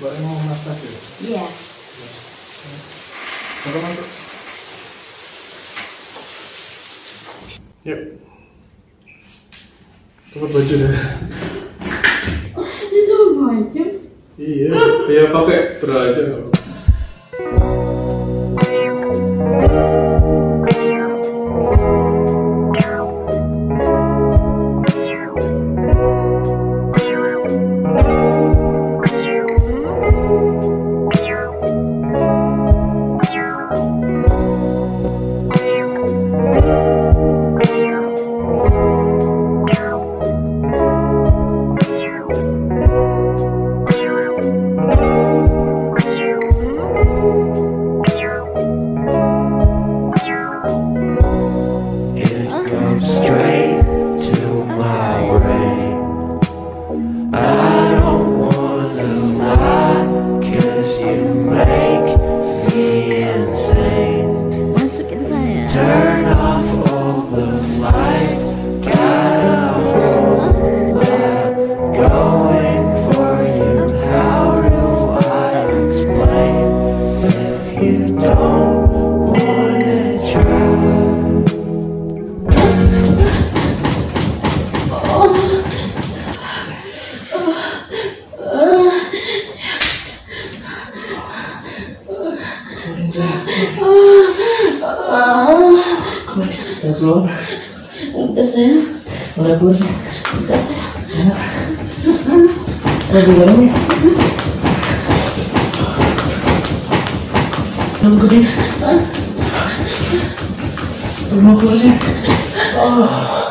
Mbak mau masak ya? Iya. Coba masuk. Yuk. Coba baju deh. Ini cuma baju. Iya, ya pakai bra aja Udah keluar. Udah. Udah keluar. Udah. Udah ya. Gede. Mau keluar. Oh.